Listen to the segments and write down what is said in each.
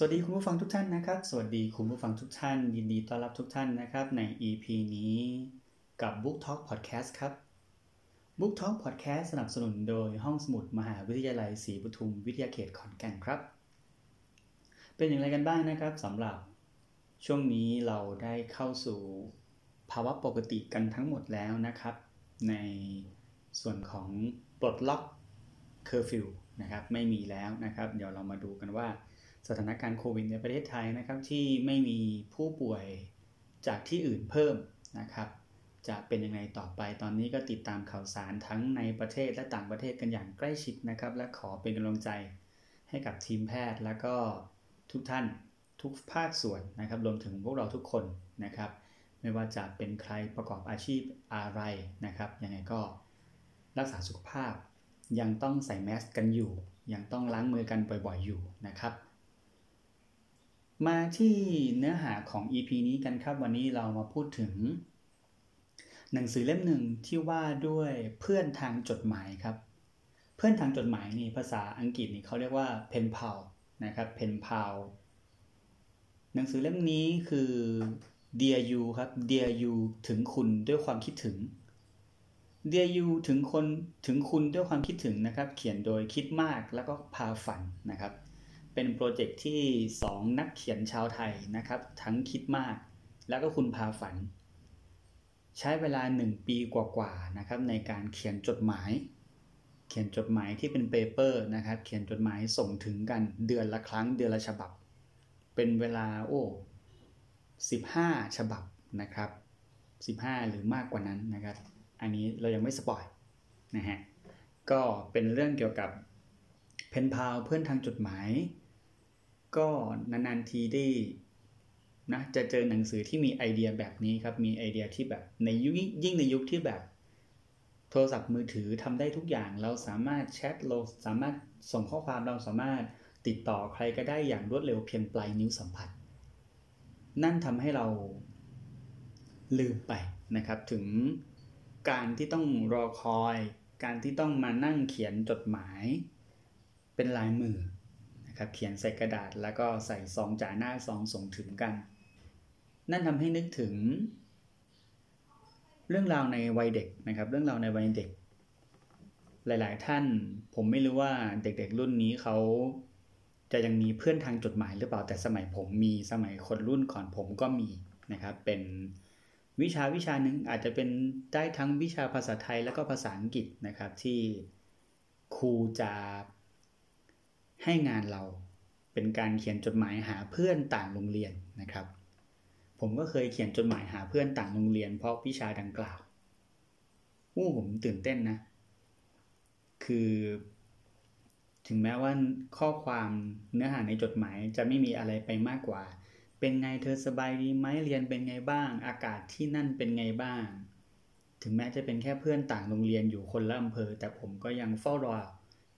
สวัสดีคุณผู้ฟังทุกท่านนะครับ สวัสดีคุณผู้ฟังทุกท่าน ยินดีต้อนรับทุกท่านนะครับใน EP นี้กับ Book Talk Podcast ครับ Book Talk Podcast สนับสนุนโดยห้องสมุดมหาวิทยาลัยศรีปทุมวิทยาเขตขอนแก่นครับ เป็นอย่างไรกันบ้างนะครับสำหรับช่วงนี้เราได้เข้าสู่ภาวะปกติกันทั้งหมดแล้วนะครับ ในส่วนของปลดล็อกเคอร์ฟิวนะครับไม่มีแล้วนะครับ เดี๋ยวเรามาดูกันว่า สถานการณ์โควิดในประเทศไทยนะครับที่ไม่มีผู้ป่วยจากที่อื่นเพิ่มนะครับจะเป็นยังไงต่อไปตอนนี้ก็ติดตามข่าวสารทั้งในประเทศและต่างประเทศกันอย่างใกล้ชิดนะครับ และขอเป็นกำลังใจให้กับทีมแพทย์ และก็ทุกท่านทุกภาคส่วนนะครับรวมถึงพวกเราทุกคนนะครับ ไม่ว่าจะเป็นใครประกอบอาชีพอะไรนะครับยังไงก็รักษาสุขภาพ ยังต้องใส่แมสกันอยู่ ยังต้องล้างมือกันบ่อยๆอยู่นะครับ มาที่เนื้อหาของ EP นี้กันครับ วันนี้เรามาพูดถึง หนังสือเล่มหนึ่งที่ว่าด้วยเพื่อนทางจดหมายครับ เพื่อนทางจดหมายนี่ภาษาอังกฤษนี่เขาเรียกว่า pen pal นะครับ pen pal หนังสือเล่มนี้คือ Dear You ครับ Dear You ถึงคุณด้วยความคิดถึง Dear You ถึงคนถึงคุณด้วยความคิดถึงนะครับ เขียนโดยคิดมากแล้วก็พาฝันนะครับ เป็นโปรเจกต์ที่ 2 นักเขียนชาวไทยนะครับ ทั้งคิดมาก แล้วก็คุณพาฝัน ใช้เวลา 1 ปีกว่าๆนะครับ ในการเขียนจดหมาย เขียนจดหมายที่เป็น paper นะครับ เขียนจดหมายส่งถึงกันเดือนละครั้งเดือนละฉบับ เป็นเวลาโอ้15 ฉบับนะครับ 15 หรือมากกว่านั้นนะครับ อันนี้เรายังไม่สปอยนะฮะก็เป็นเรื่องเกี่ยวกับ เพนพาวเพื่อนทางจดหมาย ก็นานๆทีได้นะจะเจอหนังสือที่มีไอเดียแบบนี้ครับ มีไอเดียที่แบบในยุคยิ่งในยุคที่แบบโทรศัพท์มือถือทำได้ทุกอย่าง เราสามารถแชทเราสามารถส่งข้อความเราสามารถติดต่อใครก็ได้อย่างรวดเร็วเพียงปลายนิ้วสัมผัส นั่นทำให้เราลืมไปนะครับ ถึงการที่ต้องรอคอย การที่ต้องมานั่งเขียนจดหมาย เป็นลายมือนะครับเขียนใส่กระดาษแล้วก็ใส่ซองจ่าหน้าซองส่งถึงกัน นั่นทำให้นึกถึง เรื่องราวในวัยเด็กนะครับ เรื่องราวในวัยเด็ก หลาย ๆ ท่านผมไม่รู้ว่าเด็ก ๆ รุ่นนี้เขาจะยังมีเพื่อนทางจดหมายหรือเปล่าแต่สมัยผมมีสมัยคนรุ่นก่อนผมก็มีนะครับ เป็นวิชาวิชาหนึ่งอาจจะเป็นได้ทั้งวิชาภาษาไทยแล้วก็ภาษาอังกฤษนะครับที่ครูจะ ให้งานเราเป็นการเขียนจดหมายหาเพื่อนต่างโรงเรียนนะครับ ผมก็เคยเขียนจดหมายหาเพื่อนต่างโรงเรียน เพราะวิชาดังกล่าวอู้ผมตื่นเต้นนะ คือ ถึงแม้ว่าข้อความเนื้อหาในจดหมายจะไม่มีอะไรไปมากกว่า เป็นไงเธอสบายดีไหมเรียนเป็นไงบ้าง อากาศที่นั่นเป็นไงบ้าง ถึงแม้จะเป็นแค่เพื่อนต่างโรงเรียนอยู่คนละอำเภอ แต่ผมก็ยังเฝ้ารอ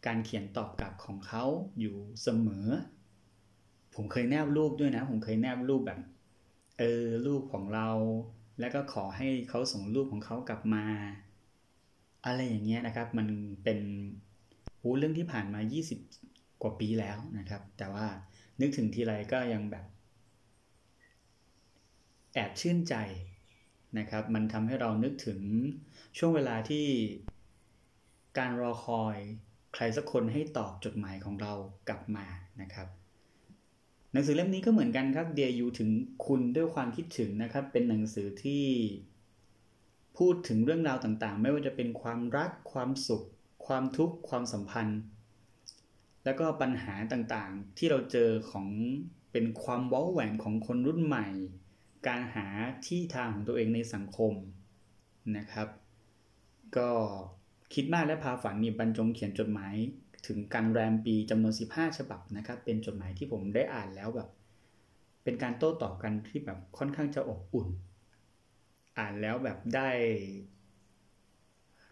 การเขียนตอบกลับของเขาอยู่เสมอ ผมเคยแนบรูปด้วยนะ ผมเคยแนบรูปแบบ เออรูปของเรา แล้วก็ขอให้เขาส่งรูปของเขากลับมา อะไรอย่างเงี้ยนะครับ มันเป็นหูเรื่องที่ผ่านมา 20 กว่าปีแล้วนะครับ แต่ว่านึกถึงทีไรก็ยังแบบ แอบชื่นใจนะครับ มันทำให้เรานึกถึงช่วงเวลาที่การรอคอย ใครสักคนให้ตอบจดหมายของเรากลับมานะครับ หนังสือเล่มนี้ก็เหมือนกันครับเดียยูถึงคุณด้วยความคิดถึงนะครับ เป็นหนังสือที่พูดถึงเรื่องราวต่างๆ ไม่ว่าจะเป็นความรัก ความสุข ความทุกข์ ความสัมพันธ์ แล้วก็ปัญหาต่างๆ ที่เราเจอของเป็นความว้าแหว่งของคนรุ่นใหม่ การหาที่ทางของตัวเองในสังคมนะครับ ก็ คิดมากและพาฝันมีบรรจงเขียนจดหมายถึงการแรมปีจำนวน 15 ฉบับนะครับ เป็นจดหมายที่ผมได้อ่านแล้วแบบ เป็นการโต้ตอบกันที่แบบค่อนข้างจะอบอุ่น อ่านแล้วแบบได้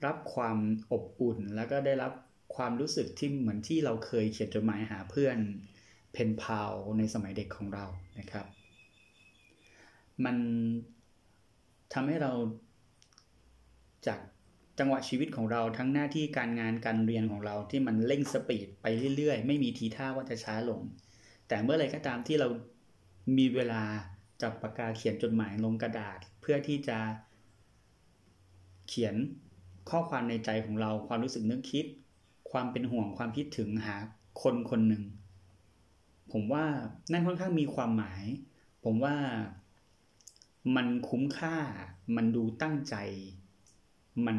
รับความอบอุ่นแล้วก็ได้รับความรู้สึกที่เหมือนที่เราเคยเขียนจดหมายหาเพื่อนเพนพาวในสมัยเด็กของเรานะครับ มันทำให้เราจาก จังหวะชีวิตของเราทั้งหน้าที่การงานการเรียนของเราที่มันเร่งสปีดไปเรื่อยๆ ไม่มีทีท่าว่าจะช้าลง แต่เมื่อไรก็ตามที่เรามีเวลาจับปากกาเขียนจดหมายลงกระดาษ เพื่อที่จะ เขียนข้อความในใจของเราความรู้สึกนึกคิด ความเป็นห่วงความคิดถึงหาคนคนหนึ่ง ผมว่านั่นค่อนข้างมีความหมาย ผมว่ามันคุ้มค่ามันดูตั้งใจ มัน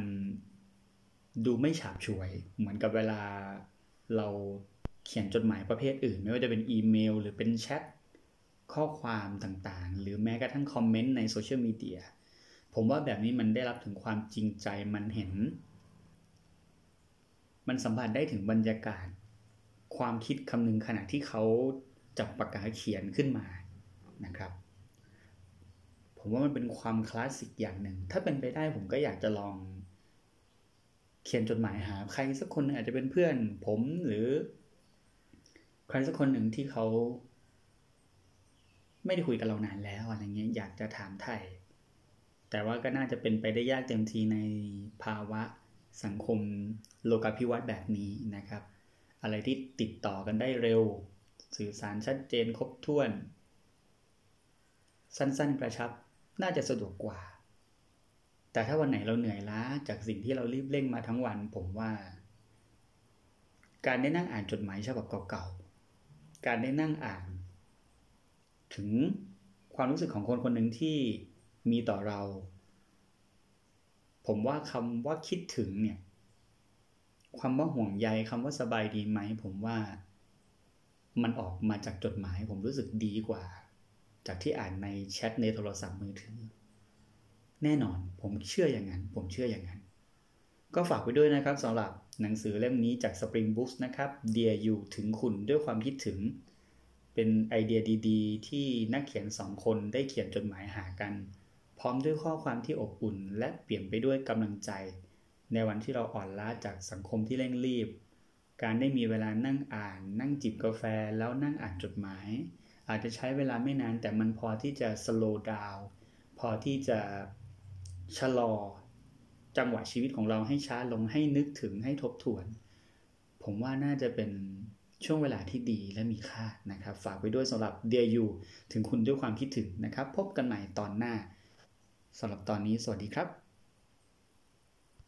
ดูไม่ฉาบฉวย เหมือนกับเวลาเราเขียนจดหมายประเภทอื่น ไม่ว่าจะเป็นอีเมล หรือเป็นแชทข้อความต่างๆ หรือแม้กระทั่งคอมเมนต์ในโซเชียลมีเดียผมว่าแบบนี้มันได้รับถึงความจริงใจมันเห็น มันสัมผัสได้ถึงบรรยากาศ ความคิดคำนึงขณะที่เขาจับปากกาเขียนขึ้นมานะครับ ผมว่ามันเป็นความคลาสสิกอย่างหนึ่ง ถ้าเป็นไปได้ผมก็อยากจะลอง เขียนจดหมายหา ใครสักคนอาจจะเป็นเพื่อน ผมหรือ ใครสักคนหนึ่งที่เขาไม่ได้คุยกับเรานานแล้วอะไรเงี้ยอยากจะถามไทย แต่ว่าก็น่าจะเป็นไปได้ยากเต็มทีในภาวะสังคมโลกาภิวัตน์แบบนี้นะครับ อะไรที่ติดต่อกันได้เร็ว สื่อสารชัดเจนครบถ้วน สั้นๆกระชับ น่าจะสะดวกกว่า แต่ถ้าวันไหนเราเหนื่อยล้าจากสิ่งที่เรารีบเร่งมาทั้งวัน ผมว่า การได้นั่งอ่านจดหมายฉบับเก่าๆ การได้นั่งอ่าน ถึงความรู้สึกของคนคนหนึ่งที่มีต่อเรา ผมว่าคำว่าคิดถึงเนี่ยคำว่าห่วงใยคำว่าสบายดีไหม ผมว่ามันออกมาจากจดหมาย ผมรู้สึกดีกว่า จากที่อ่านในแชทในโทรศัพท์มือถือ แน่นอนผมเชื่ออย่างนั้น ผมเชื่ออย่างนั้น ก็ฝากไว้ด้วยนะครับสำหรับหนังสือเล่มนี้จาก Spring Books นะครับ Dear You ถึงคุณด้วยความคิดถึง เป็นไอเดียดีๆ ที่นักเขียนสองคนได้เขียนจดหมายหากัน พร้อมด้วยข้อความที่อบอุ่น และเปลี่ยนไปด้วยกำลังใจ ในวันที่เราอ่อนล้าจากสังคมที่เร่งรีบ การได้มีเวลานั่งอ่าน นั่งจิบกาแฟแล้วนั่งอ่านจดหมาย อาจจะใช้เวลาไม่นาน แต่มันพอที่จะ slow down พอที่จะชะลอจังหวะชีวิตของเราให้ช้าลงให้นึกถึงให้ทบทวน ผมว่าน่าจะเป็นช่วงเวลาที่ดีและมีค่านะครับ ฝากไว้ด้วยสำหรับเดียยูถึงคุณด้วยความคิดถึงนะครับ พบกันใหม่ตอนหน้าสำหรับตอนนี้สวัสดีครับ